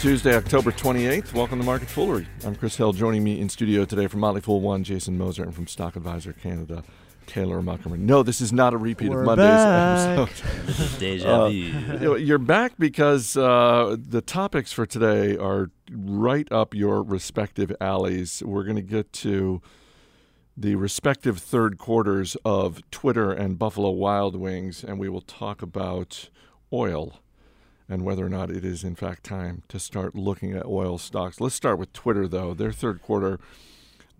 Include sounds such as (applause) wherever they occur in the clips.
Tuesday, October 28th. Welcome to Market Foolery. I'm Chris Hill. Joining me in studio today from Motley Fool One, Jason Moser, and from Stock Advisor Canada, Taylor Muckerman. No, this is not a repeat We're of Monday's back. episode. (laughs) Deja Uh, vu. You know, You're back because uh, the topics for today are right up your respective alleys. We're going to get to the respective third quarters of Twitter and Buffalo Wild Wings, and we will talk about oil and whether or not it is in fact time to start looking at oil stocks. Let's start with Twitter, though. Their third quarter.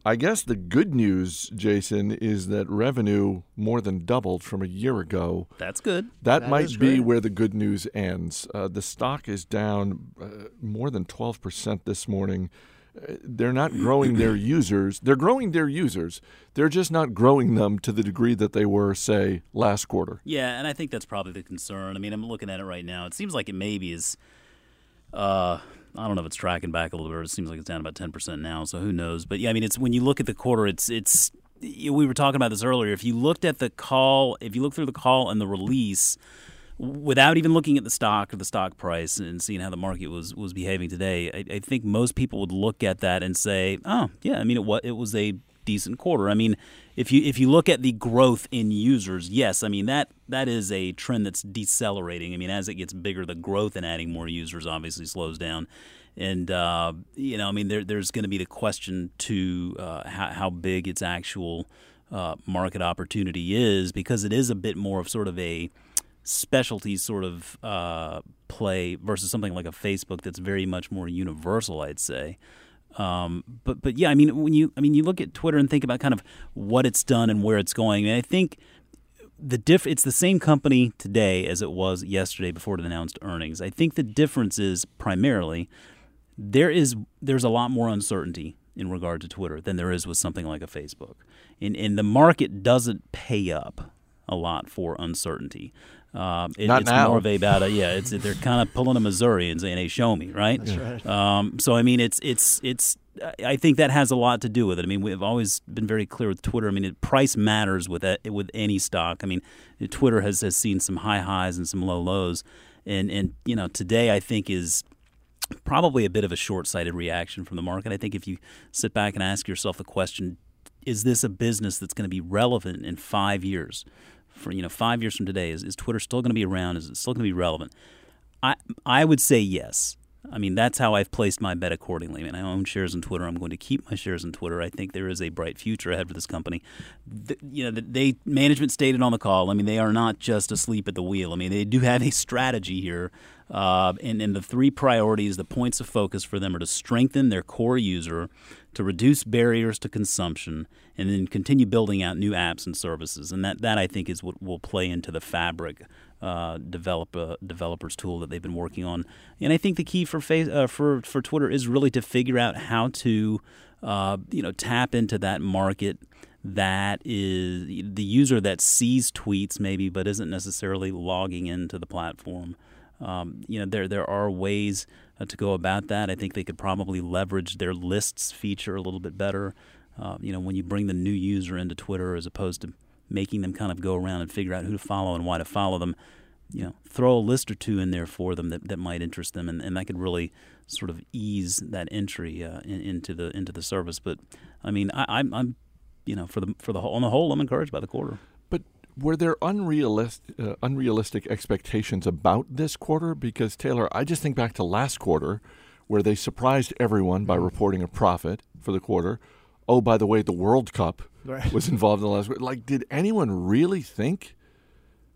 I guess the good news, Jason, is that revenue more than doubled from a year ago. That's good. That, That might be great. where the good news ends. Uh, the stock is down uh, more than 12% this morning. Uh, they're not growing their (clears throat) users. They're growing their users. They're just not growing them to the degree that they were, say, last quarter. Yeah, and I think that's probably the concern. I mean, I'm looking at it right now. It seems like it maybe is. Uh, I don't know if it's tracking back a little bit. It seems like it's down about ten percent now. So who knows? But yeah, I mean, it's when you look at the quarter, it's it's. We were talking about this earlier. If you looked at the call, if you look through the call and the release, without even looking at the stock or the stock price and seeing how the market was was behaving today, I, I think most people would look at that and say, "Oh, yeah, I mean, it was it was a decent quarter." I mean, if you if you look at the growth in users, yes, I mean that that is a trend that's decelerating. I mean, as it gets bigger, the growth in adding more users obviously slows down. And uh, you know, I mean, there, there's going to be the question to uh, how, how big its actual uh, market opportunity is, because it is a bit more of sort of a specialty sort of uh, play versus something like a Facebook that's very much more universal, I'd say. Um, but but yeah, I mean when you I mean you look at Twitter and think about kind of what it's done and where it's going, and I think the diff it's the same company today as it was yesterday before it announced earnings. I think the difference is primarily there is there's a lot more uncertainty in regard to Twitter than there is with something like a Facebook. And and the market doesn't pay up a lot for uncertainty. Um, it- Not it's now. more of a about a, yeah. It's they're kind of pulling a Missouri and saying, "Hey, show me," right? That's right. Um, so I mean, it's it's it's. I think that has a lot to do with it. I mean, we've always been very clear with Twitter. I mean, it, price matters with that, with any stock. I mean, Twitter has, has seen some high highs and some low lows, and and you know today I think is probably a bit of a short-sighted reaction from the market. I think if you sit back and ask yourself the question, is this a business that's going to be relevant in five years? For you know, five years from today, is, is Twitter still going to be around? Is it still going to be relevant? I I would say yes. I mean, that's how I've placed my bet accordingly. I mean, I own shares in Twitter. I'm going to keep my shares in Twitter. I think there is a bright future ahead for this company. The, you know, the, they management stated on the call. I mean, they are not just asleep at the wheel. I mean, they do have a strategy here, uh, and and the three priorities, the points of focus for them are to strengthen their core user, to reduce barriers to consumption, and then continue building out new apps and services. And that that I think is what will play into the fabric uh, develop developers tool that they've been working on. And I think the key for face, uh, for for Twitter is really to figure out how to uh, you know tap into that market that is the user that sees tweets maybe but isn't necessarily logging into the platform. Um, you know there there are ways uh, to go about that. I think they could probably leverage their lists feature a little bit better. You know when you bring the new user into Twitter as opposed to making them kind of go around and figure out who to follow and why to follow them. You know, throw a list or two in there for them that, that might interest them, and, and that could really sort of ease that entry uh, in, into the into the service. But I mean, I, I'm, I'm, you know, for the for the on the whole, I'm encouraged by the quarter. But were there unrealistic, uh, unrealistic expectations about this quarter? Because, Taylor, I just think back to last quarter where they surprised everyone by reporting a profit for the quarter. Oh, by the way, the World Cup Right. was involved in the last quarter. Like, did anyone really think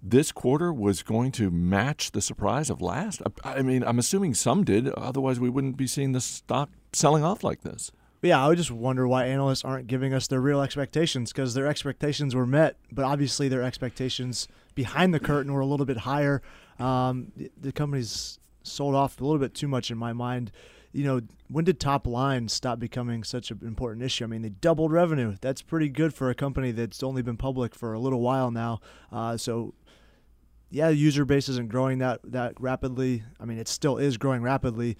this quarter was going to match the surprise of last? I, I mean, I'm assuming some did. Otherwise, we wouldn't be seeing the stock selling off like this. Yeah, I would just wonder why analysts aren't giving us their real expectations because their expectations were met, but obviously their expectations behind the curtain were a little bit higher. Um, the, the company's sold off a little bit too much in my mind. You know, when did top line stop becoming such an important issue? I mean, they doubled revenue. That's pretty good for a company that's only been public for a little while now. Uh, so yeah, user base isn't growing that that rapidly. I mean, it still is growing rapidly,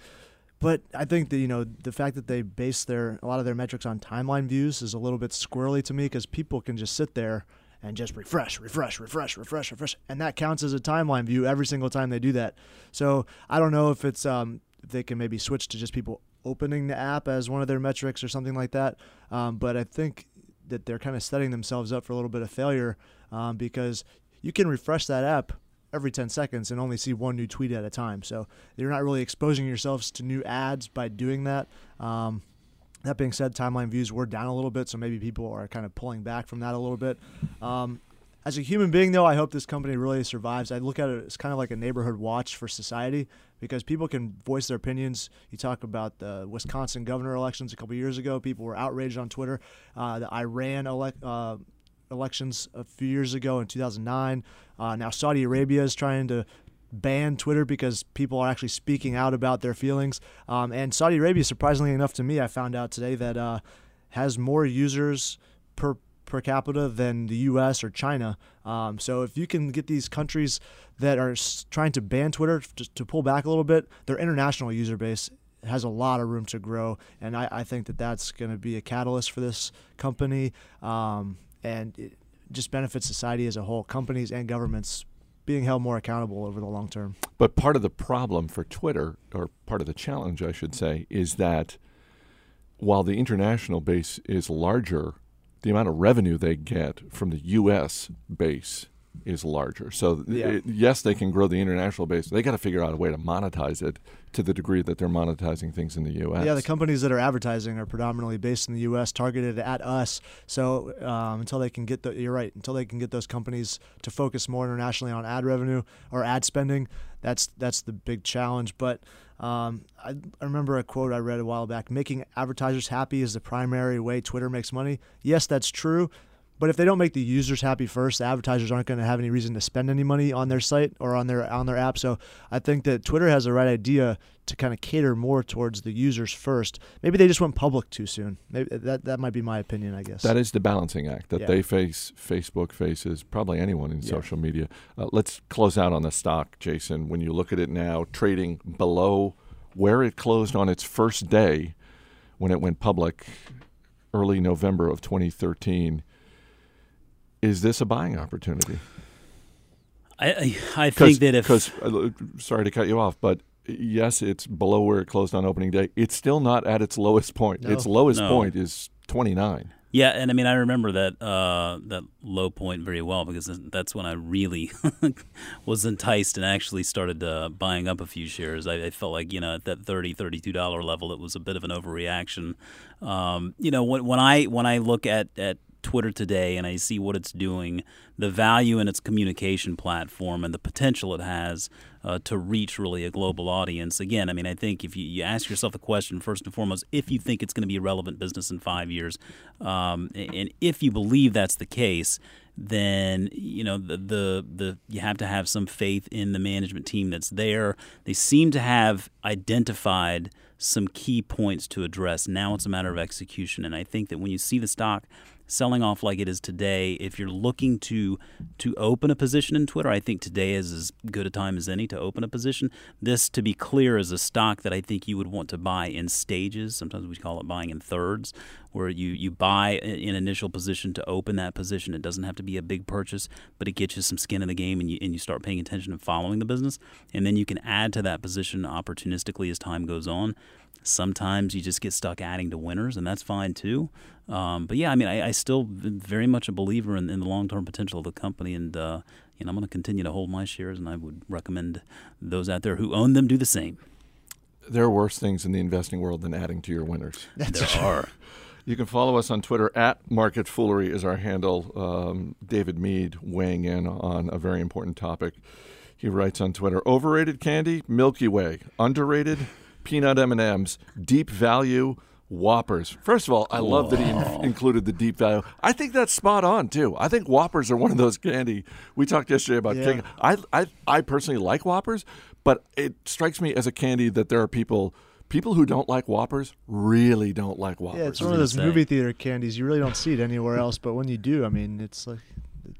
but I think that you know the fact that they base their a lot of their metrics on timeline views is a little bit squirrely to me because people can just sit there and just refresh, refresh, refresh, refresh, refresh, and that counts as a timeline view every single time they do that. So I don't know if it's um, they can maybe switch to just people opening the app as one of their metrics or something like that. Um, but I think that they're kind of setting themselves up for a little bit of failure um, because you can refresh that app every 10 seconds and only see one new tweet at a time. So you're not really exposing yourselves to new ads by doing that. Um, that being said, timeline views were down a little bit, so maybe people are kind of pulling back from that a little bit. Um, as a human being, though, I hope this company really survives. I look at it as kind of like a neighborhood watch for society because people can voice their opinions. You talk about the Wisconsin governor elections a couple years ago. People were outraged on Twitter. Uh, the Iran elect. Uh, elections a few years ago in 2009. Uh, now Saudi Arabia is trying to ban Twitter because people are actually speaking out about their feelings. Um, and Saudi Arabia, surprisingly enough to me, I found out today that uh, has more users per per capita than the U.S. or China. Um, so if you can get these countries that are trying to ban Twitter to, to pull back a little bit, their international user base has a lot of room to grow, and I, I think that that's going to be a catalyst for this company, um, and it just benefits society as a whole, companies and governments being held more accountable over the long term. But part of the problem for Twitter, or part of the challenge, I should say, is that while the international base is larger, the amount of revenue they get from the U.S. base is larger. So yeah. it, yes, they can grow the international base. They got to figure out a way to monetize it to the degree that they're monetizing things in the U.S. Yeah, the companies that are advertising are predominantly based in the U.S., targeted at us. So um, until they can get the, you're right, until they can get those companies to focus more internationally on ad revenue or ad spending, that's that's the big challenge. But um, I, I remember a quote I read a while back: "Making advertisers happy is the primary way Twitter makes money." Yes, that's true but if they don't make the users happy first, the advertisers aren't going to have any reason to spend any money on their site or on their on their app. So I think that Twitter has the right idea to kind of cater more towards the users first. Maybe they just went public too soon. Maybe that that might be my opinion. I guess that is the balancing act that yeah. they face. Facebook faces probably anyone in yeah. social media. Uh, let's close out on the stock, Jason. When you look at it now, trading below where it closed on its first day when it went public, early November of 2013 is this a buying opportunity? I I, think that if because uh, sorry to cut you off, but yes, it's below where it closed on opening day. It's still not at its lowest point. No. Its lowest no. point is twenty nine. Yeah, and I mean I remember that uh, that low point very well because that's when I really (laughs) was enticed and actually started uh, buying up a few shares. I, I, felt like you know at that 30 32 dollar level it was a bit of an overreaction. Um, you know when, when I when I look at at Twitter today and I see what it's doing, the value in its communication platform and the potential it has uh, to reach really a global audience. Again, I mean, I think if you, you, ask yourself the question first and foremost, if you think it's going to be a relevant business in five years, um, and if you believe that's the case, then you know the, the the you have to have some faith in the management team that's there. They seem to have identified some key points to address. Now it's a matter of execution, and I think that when you see the stock selling off like it is today, if you're looking to to open a position in Twitter, I think today is as good a time as any to open a position. This, to be clear, is a stock that I think you would want to buy in stages. Sometimes we call it buying in thirds, where you you buy an initial position to open that position. It doesn't have to be a big purchase, but it gets you some skin in the game, and you and you start paying attention and following the business, and then you can add to that position opportunistically as time goes on. Sometimes you just get stuck adding to winners, and that's fine too. Um, but yeah, I mean, I, I still very much a believer in, in the long term potential of the company, and uh, you know, I'm going to continue to hold my shares, and I would recommend those out there who own them do the same. There are worse things in the investing world than adding to your winners. (laughs) there are. (laughs) You can follow us on Twitter at Market Foolery is our handle. Um, David Mead weighing in on a very important topic. He writes on Twitter: Overrated candy, Milky Way. Underrated peanut M&Ms, deep value Whoppers. First of all, I love that he in- oh. included the deep value. I think that's spot on too. I think Whoppers are one of those candy. We talked yesterday about yeah. King. I, I I personally like Whoppers, but it strikes me as a candy that there are people people who don't like Whoppers really don't like Whoppers. Yeah, it's one of those movie theater candies. You really don't see it anywhere else, but when you do, I mean, it's like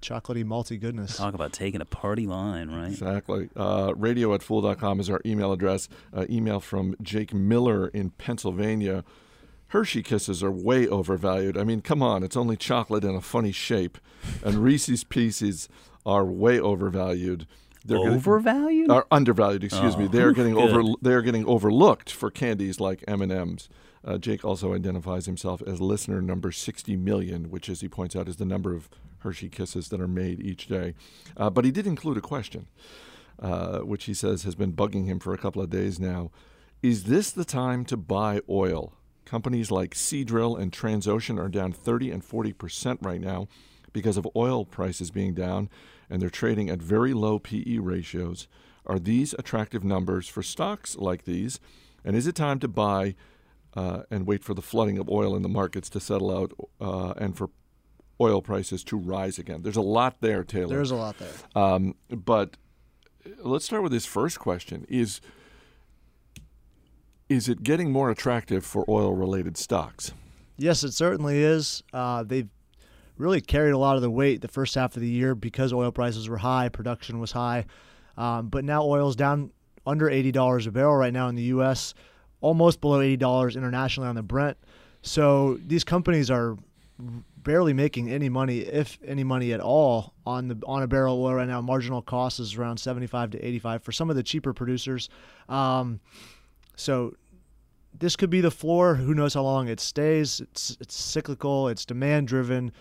chocolatey, malty goodness. Talk about taking a party line, right? Exactly. Uh, radio at fool.com is our email address. Uh, email from Jake Miller in Pennsylvania. Hershey Kisses are way overvalued. I mean, come on, it's only chocolate in a funny shape. And Reese's Pieces are way overvalued. They're getting- Overvalued? are undervalued. Excuse me. Oh, They are getting good. over. They are getting overlooked for candies like M and M's. Uh, Jake also identifies himself as listener number 60 million, which, as he points out, is the number of Hershey Kisses that are made each day. Uh, but he did include a question, uh, which he says has been bugging him for a couple of days now. Is this the time to buy oil? Companies like Seadrill and Transocean are down 30 and 40 percent right now because of oil prices being down, and they're trading at very low PE ratios. Are these attractive numbers for stocks like these? And is it time to buy uh, and wait for the flooding of oil in the markets to settle out uh, and for oil prices to rise again? There's a lot there, Taylor. There's a lot there. Um, but let's start with this first question: Is is it getting more attractive for oil-related stocks? Yes, it certainly is. Uh, they've really carried a lot of the weight the first half of the year because oil prices were high, production was high. Um, but now oil's down under $80 a barrel right now in the U.S., almost below $80 internationally on the Brent. So these companies are barely making any money, if any money at all, on the on a barrel oil right now. Marginal cost is around 75 to 85 for some of the cheaper producers. Um, so this could be the floor. Who knows how long it stays? It's it's cyclical. It's demand driven,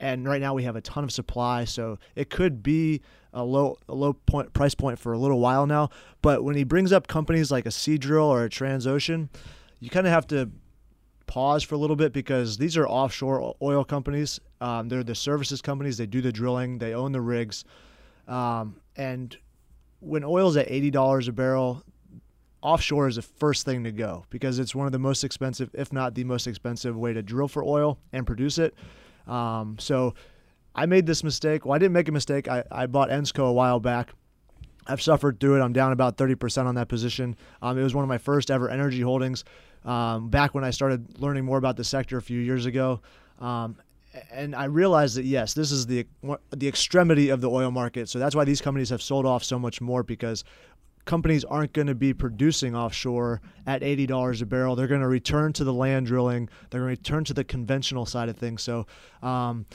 and right now we have a ton of supply. So it could be a low a low point price point for a little while now. But when he brings up companies like a Seadrill or a Transocean, you kind of have to pause for a little bit because these are offshore oil companies. Um, they're the services companies. They do the drilling. They own the rigs, um, and when oil's at eighty dollars a barrel, offshore is the first thing to go because it's one of the most expensive, if not the most expensive, way to drill for oil and produce it. Um, so I made this mistake. Well, I didn't make a mistake. I, I bought Ensco a while back. I've suffered through it. I'm down about 30% on that position. Um, it was one of my first ever energy holdings um, back when I started learning more about the sector a few years ago. Um, and I realized that yes, this is the the extremity of the oil market. So that's why these companies have sold off so much more because companies aren't going to be producing offshore at $80 a barrel. They're going to return to the land drilling. They're going to return to the conventional side of things. So, um,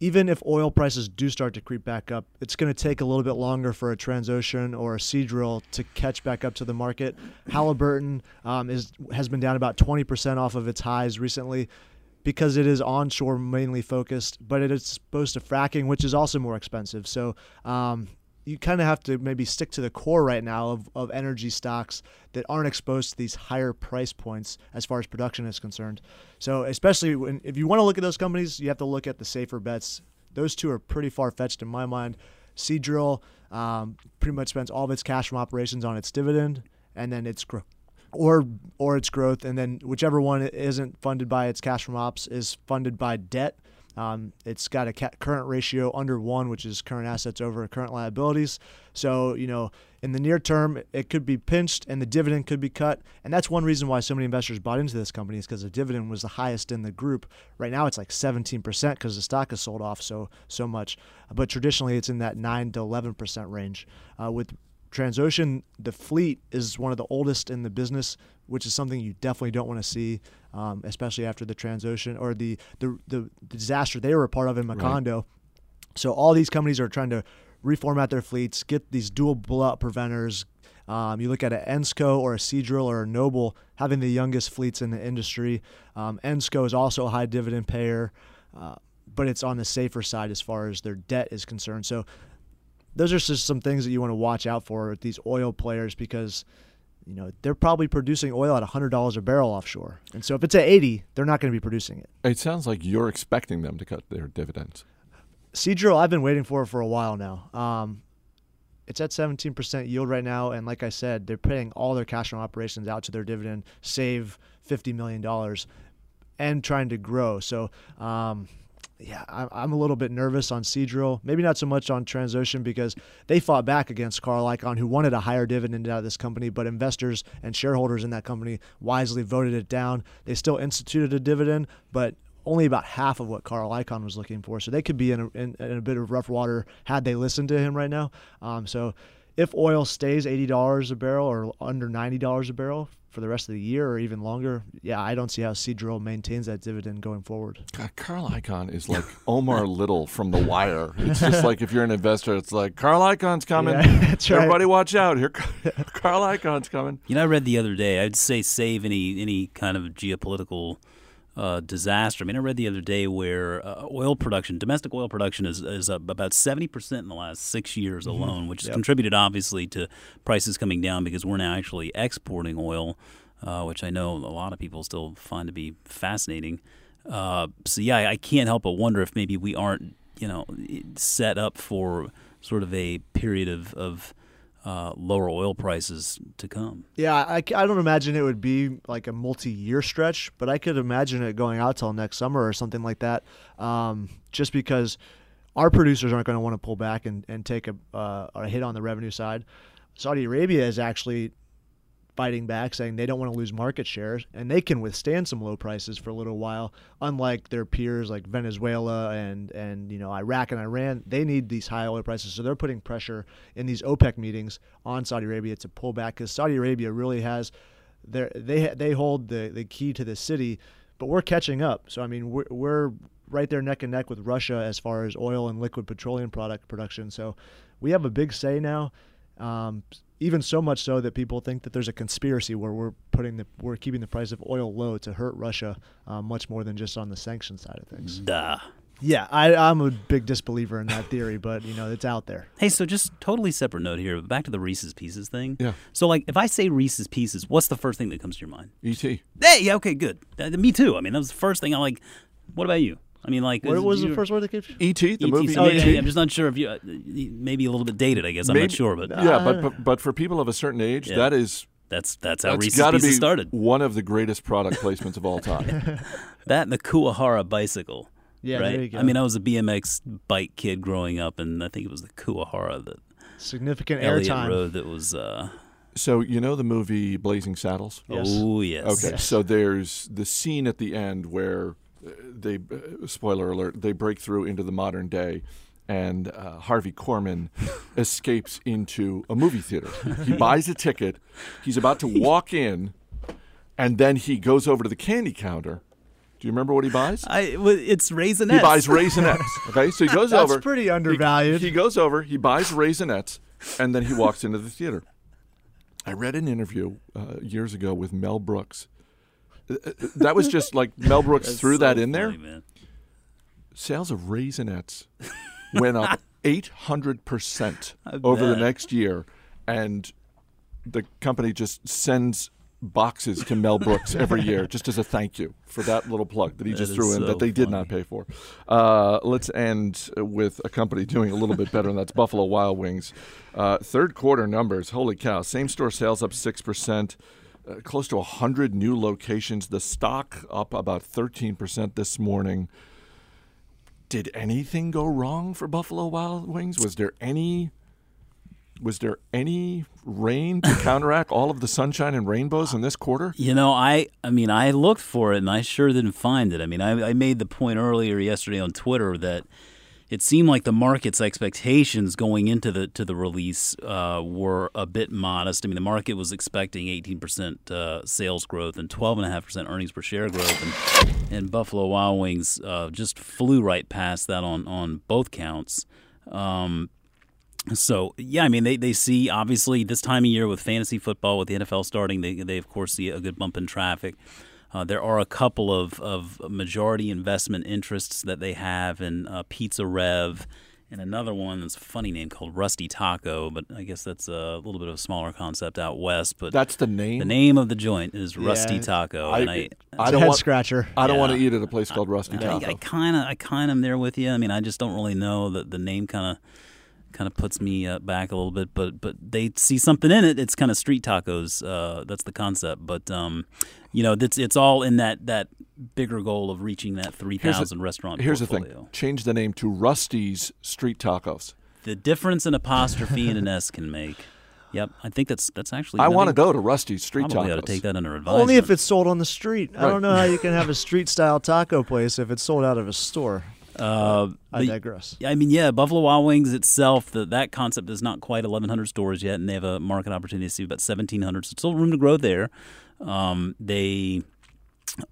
even if oil prices do start to creep back up, it's going to take a little bit longer for a Transocean or a Seadrill to catch back up to the market. Halliburton um, is has been down about 20% off of its highs recently because it is onshore mainly focused, but it is exposed to fracking, which is also more expensive. So um, you kind of have to maybe stick to the core right now of, of energy stocks that aren't exposed to these higher price points as far as production is concerned. So especially when, if you want to look at those companies, you have to look at the safer bets. Those two are pretty far fetched in my mind. Seadrill um, pretty much spends all of its cash from operations on its dividend and then its growth. Or, or its growth, and then whichever one isn't funded by its cash from ops is funded by debt. Um, it's got a current ratio under one, which is current assets over current liabilities. So, you know, in the near term, it could be pinched and the dividend could be cut. And that's one reason why so many investors bought into this company is because the dividend was the highest in the group. Right now, it's like 17% because the stock has sold off so so much. But traditionally, it's in that 9 to 11% range. Uh, with Transocean, the fleet is one of the oldest in the business, which is something you definitely don't want to see, um, especially after the Transocean or the, the the disaster they were a part of in Macondo. So all these companies are trying to reformat their fleets, get these dual blowout preventers. Um, you look at an Ensco or a Seadrill or a Noble having the youngest fleets in the industry. Um, Ensco is also a high dividend payer, uh, but it's on the safer side as far as their debt is concerned. So those are just some things that you want to watch out for with these oil players because you know they're probably producing oil at $100 a barrel offshore. And so if it's at 80, they're not going to be producing it. It sounds like you're expecting them to cut their dividends. Seadrill, I've been waiting for it for a while now. Um, it's at 17% yield right now, and like I said, they're paying all their cash from operations out to their dividend, save $50 million, and trying to grow. So, um, yeah, I'm a little bit nervous on Seadrill. Maybe not so much on Transocean because they fought back against Carl Icahn, who wanted a higher dividend out of this company, but investors and shareholders in that company wisely voted it down. They still instituted a dividend, but only about half of what Carl Icahn was looking for. So they could be in a, in, in a bit of rough water had they listened to him right now. Um, so if oil stays eighty dollars a barrel or under ninety dollars a barrel for the rest of the year or even longer, yeah, I don't see how Seadrill maintains that dividend going forward. God, Carl Icahn is like Omar (laughs) Little from The Wire. It's just like if you're an investor, it's like Carl Icahn's coming. Yeah, (laughs) that's right. Everybody, watch out! Here, (laughs) Carl Icahn's coming. You know, I read the other day. I'd say save any any kind of geopolitical uh, disaster. I mean, I read the other day where uh, oil production, domestic oil production, is is up about seventy percent in the last six years Mm-hmm. alone, which has Yep. contributed obviously to prices coming down because we're now actually exporting oil, uh, which I know a lot of people still find to be fascinating. Uh, so yeah, I, I can't help but wonder if maybe we aren't, you know, set up for sort of a period of of uh, lower oil prices to come. Yeah, I, I don't imagine it would be like a multi-year stretch, but I could imagine it going out till next summer or something like that. Um, just because our producers aren't going to want to pull back and, and take a, uh, a hit on the revenue side. Saudi Arabia is actually fighting back, saying they don't want to lose market shares and they can withstand some low prices for a little while. Unlike their peers like Venezuela and and you know Iraq and Iran, they need these high oil prices, so they're putting pressure in these OPEC meetings on Saudi Arabia to pull back because Saudi Arabia really has their they they hold the the key to the city, but we're catching up. So I mean we're we're right there neck and neck with Russia as far as oil and liquid petroleum product production. So we have a big say now. Um, even so much so that people think that there's a conspiracy where we're putting the we're keeping the price of oil low to hurt Russia uh, much more than just on the sanction side of things. Duh. Yeah, I, I'm a big disbeliever in that theory, but you know it's out there. Hey, so just totally separate note here. Back to the Reese's Pieces thing. Yeah. So, like, if I say Reese's Pieces, what's the first thing that comes to your mind? Et. Hey, yeah, okay, good. Uh, me too. I mean, that was the first thing I like. What about you? I mean, like, What is- was you- the first word that came? to you? Et. The ET, movie. so Et. maybe- I'm just not sure if you, uh, maybe a little bit dated. I guess I'm Maybe- not sure, but yeah, but, but but for people of a certain age, Yeah. that is that's that's how that's Reese's got to Pieces be started. one of the greatest product placements of all time. (laughs) That and the Kuwahara bicycle. Yeah, right. there you go. I mean, I was a BMX bike kid growing up, and I think it was the Kuwahara that significant Elliott airtime. rode that was. Uh, so you know the movie Blazing Saddles. Yes. Oh yes. Okay, so there's the scene at the end where they, uh, spoiler alert, they break through into the modern day, and uh, Harvey Korman (laughs) escapes into a movie theater. He buys a ticket. He's about to walk in, and then he goes over to the candy counter. Do you remember what he buys? I well, it's raisinets. He buys (laughs) raisinets. Okay, so he goes That's over. pretty he- undervalued. He, goes over. He buys raisinets, and then he walks into the theater. I read an interview uh, years ago with Mel Brooks. That was just like Mel Brooks threw so that in there. man. Sales of raisinets went up (laughs) 800% I over the next year, and the company just sends boxes to Mel Brooks every year (laughs) just as a thank you for that little plug that he That just threw in so that they did not pay for. Uh, let's end with a company doing a little bit better, and that's Buffalo Wild Wings. Uh, third quarter numbers, holy cow! Same store sales up six percent. Uh, close to 100 new locations. The stock up about 13% this morning. Did anything go wrong for Buffalo Wild Wings? Was there any was there any rain to counteract all of the sunshine and rainbows in this quarter? You know, I I mean, I looked for it and I sure didn't find it. I mean, I, I made the point earlier yesterday on Twitter that it seemed like the market's expectations going into the to the release uh, were a bit modest. I mean, the market was expecting 18% uh, sales growth and 12.5% earnings per share growth, and, and Buffalo Wild Wings uh, just flew right past that on on both counts. Um, so yeah, I mean they, they see obviously this time of year with fantasy football with the NFL starting, they they of course see a good bump in traffic. Uh, there are a couple of, of majority investment interests that they have in uh, PizzaRev and another one that's a funny name called Rusty Taco, but I guess that's a little bit of a smaller concept out west. But That's the name. the name of the joint is Rusty Yeah, Taco, I, and I I don't head want. scratcher. I don't want to eat at a place called Rusty I, Taco. I kind of, I kind of am there with you. I mean, I just don't really know that the name kind of, kind of puts me uh, back a little bit. But, but they see something in it. It's kind of street tacos. Uh, that's the concept. But, um, you know, it's it's all in that that bigger goal of reaching that three Here's the- thousand restaurant. Here's the portfolio. thing: change the name to Rusty's Street Tacos. The difference an apostrophe and an S can make. Yep, I think that's that's actually. I want to go to Rusty's Street Probably Tacos. ought to take that under advisement. Only if it's sold on the street. I don't know how you can (laughs) have a street style taco place if it's sold out of a store. Uh, I the- digress. I mean, yeah, Buffalo Wild Wings itself, the, that concept is not quite 1,100 stores yet, and they have a market opportunity to see about 1,700. So still room to grow there. Um, they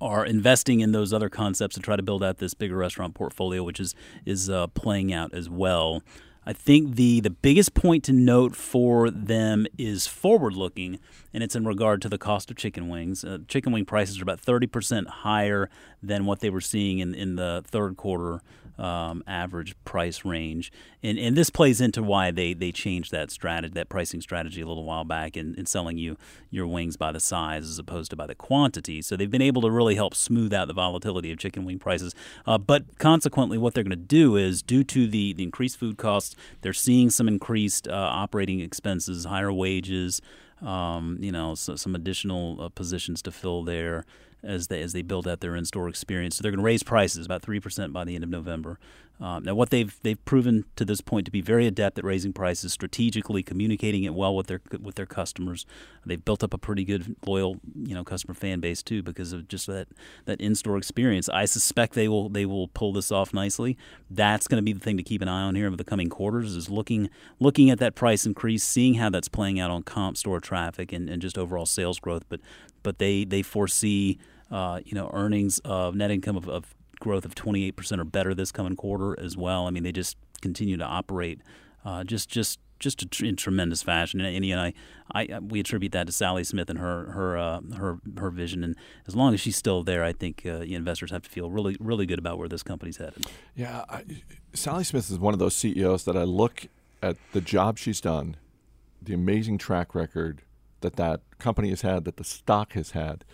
are investing in those other concepts to try to build out this bigger restaurant portfolio, which is is uh, playing out as well. I think the the biggest point to note for them is forward looking, and it's in regard to the cost of chicken wings. Uh, chicken wing prices are about thirty percent higher than what they were seeing in in the third quarter um, average price range, and and this plays into why they they changed that strategy, that pricing strategy a little while back, in, in selling you your wings by the size as opposed to by the quantity. So they've been able to really help smooth out the volatility of chicken wing prices. Uh, but consequently, what they're going to do is, due to the the increased food costs, they're seeing some increased uh, operating expenses, higher wages. Um, you know, so, some additional uh, positions to fill there as they as they build out their in-store experience. So they're going to raise prices about three percent by the end of November. Um, now, what they've they've proven to this point to be very adept at raising prices, strategically communicating it well with their with their customers. They've built up a pretty good loyal you know customer fan base too because of just that that in-store experience. I suspect they will they will pull this off nicely. That's going to be the thing to keep an eye on here over the coming quarters is looking looking at that price increase, seeing how that's playing out on comp store traffic and, and just overall sales growth. But but they they foresee uh, you know earnings of net income of, of growth of 28% or better this coming quarter as well. I mean, they just continue to operate uh, just just just in tremendous fashion. And, and you know, I, I we attribute that to Sally Smith and her her uh, her her vision. And as long as she's still there, I think uh, investors have to feel really really good about where this company's headed. Yeah, I, Sally Smith is one of those CEOs that I look at the job she's done, the amazing track record that that company has had, that the stock has had,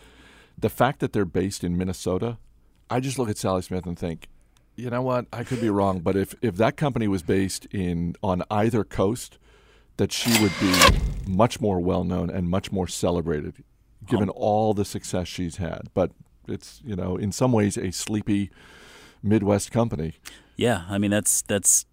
the fact that they're based in Minnesota. I just look at Sally Smith and think, you know what? I could be wrong, but if if that company was based in on either coast, that she would be much more well known and much more celebrated, given oh. all the success she's had. But it's you know in some ways a sleepy Midwest company. Yeah, I mean that's that's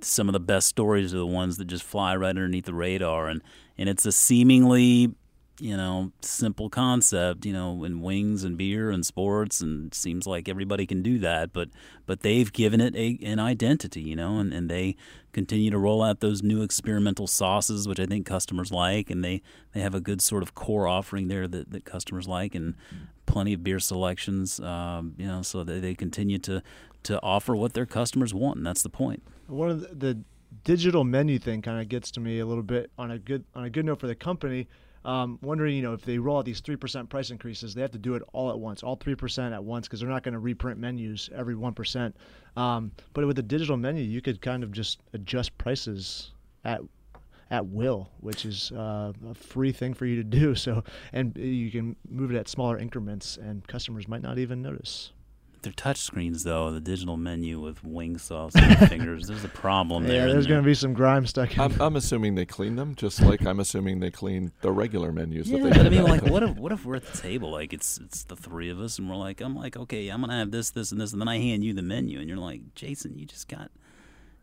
some of the best stories are the ones that just fly right underneath the radar, and and it's a seemingly you know simple concept, you know, in wings and beer and sports, and seems like everybody can do that, but but they've given it a, an identity, you know, and, and they continue to roll out those new experimental sauces, which I think customers like, and they, they have a good sort of core offering there that, that customers like, and plenty of beer selections, um, you know, so they, they continue to to offer what their customers want, and that's the point. One of the, the digital menu thing kind of gets to me a little bit on a good on a good note for the company. Um, wondering, you know, if they roll out these three percent price increases, they have to do it all at once, all three percent at once, because they're not going to reprint menus every one percent. Um, but with the digital menu, you could kind of just adjust prices at at will, which is uh, a free thing for you to do. (laughs) So, and you can move it at smaller increments, and customers might not even notice. They're touch screens though. The digital menu with wing sauce on your (laughs) fingers. There's a problem there. Yeah, there's going to be some grime stuck in. I'm, I'm assuming they clean them, just like I'm assuming they clean the regular menus. Yeah, that they but I mean, like, (laughs) what if what if we're at the table, like it's it's the three of us, and we're like, I'm like, okay, I'm gonna have this, this, and this, and then I hand you the menu, and you're like, Jason, you just got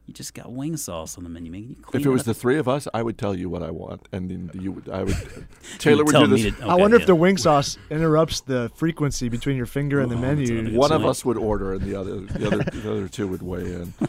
you just got wing sauce on the menu, man. You clean If it was up? the three of us, I would tell you what I want, and then you would. I would. (laughs) Taylor would tell do this. me to- I wonder yeah. if the wing sauce interrupts the frequency between your finger and the Oh, that's menu. another good One of us would order, and the other, the other, the other two would weigh in. (laughs)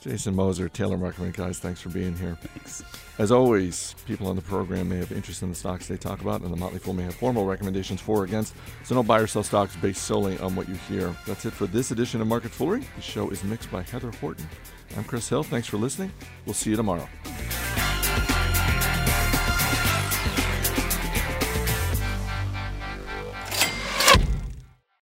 Jason Moser, Taylor Muckerman, guys, thanks for being here. Thanks. As always, people on the program may have interest in the stocks they talk about, and the Motley Fool may have formal recommendations for or against. So don't buy or sell stocks based solely on what you hear. That's it for this edition of Market Foolery. The show is mixed by Heather Horton. I'm Chris Hill. Thanks for listening. We'll see you tomorrow.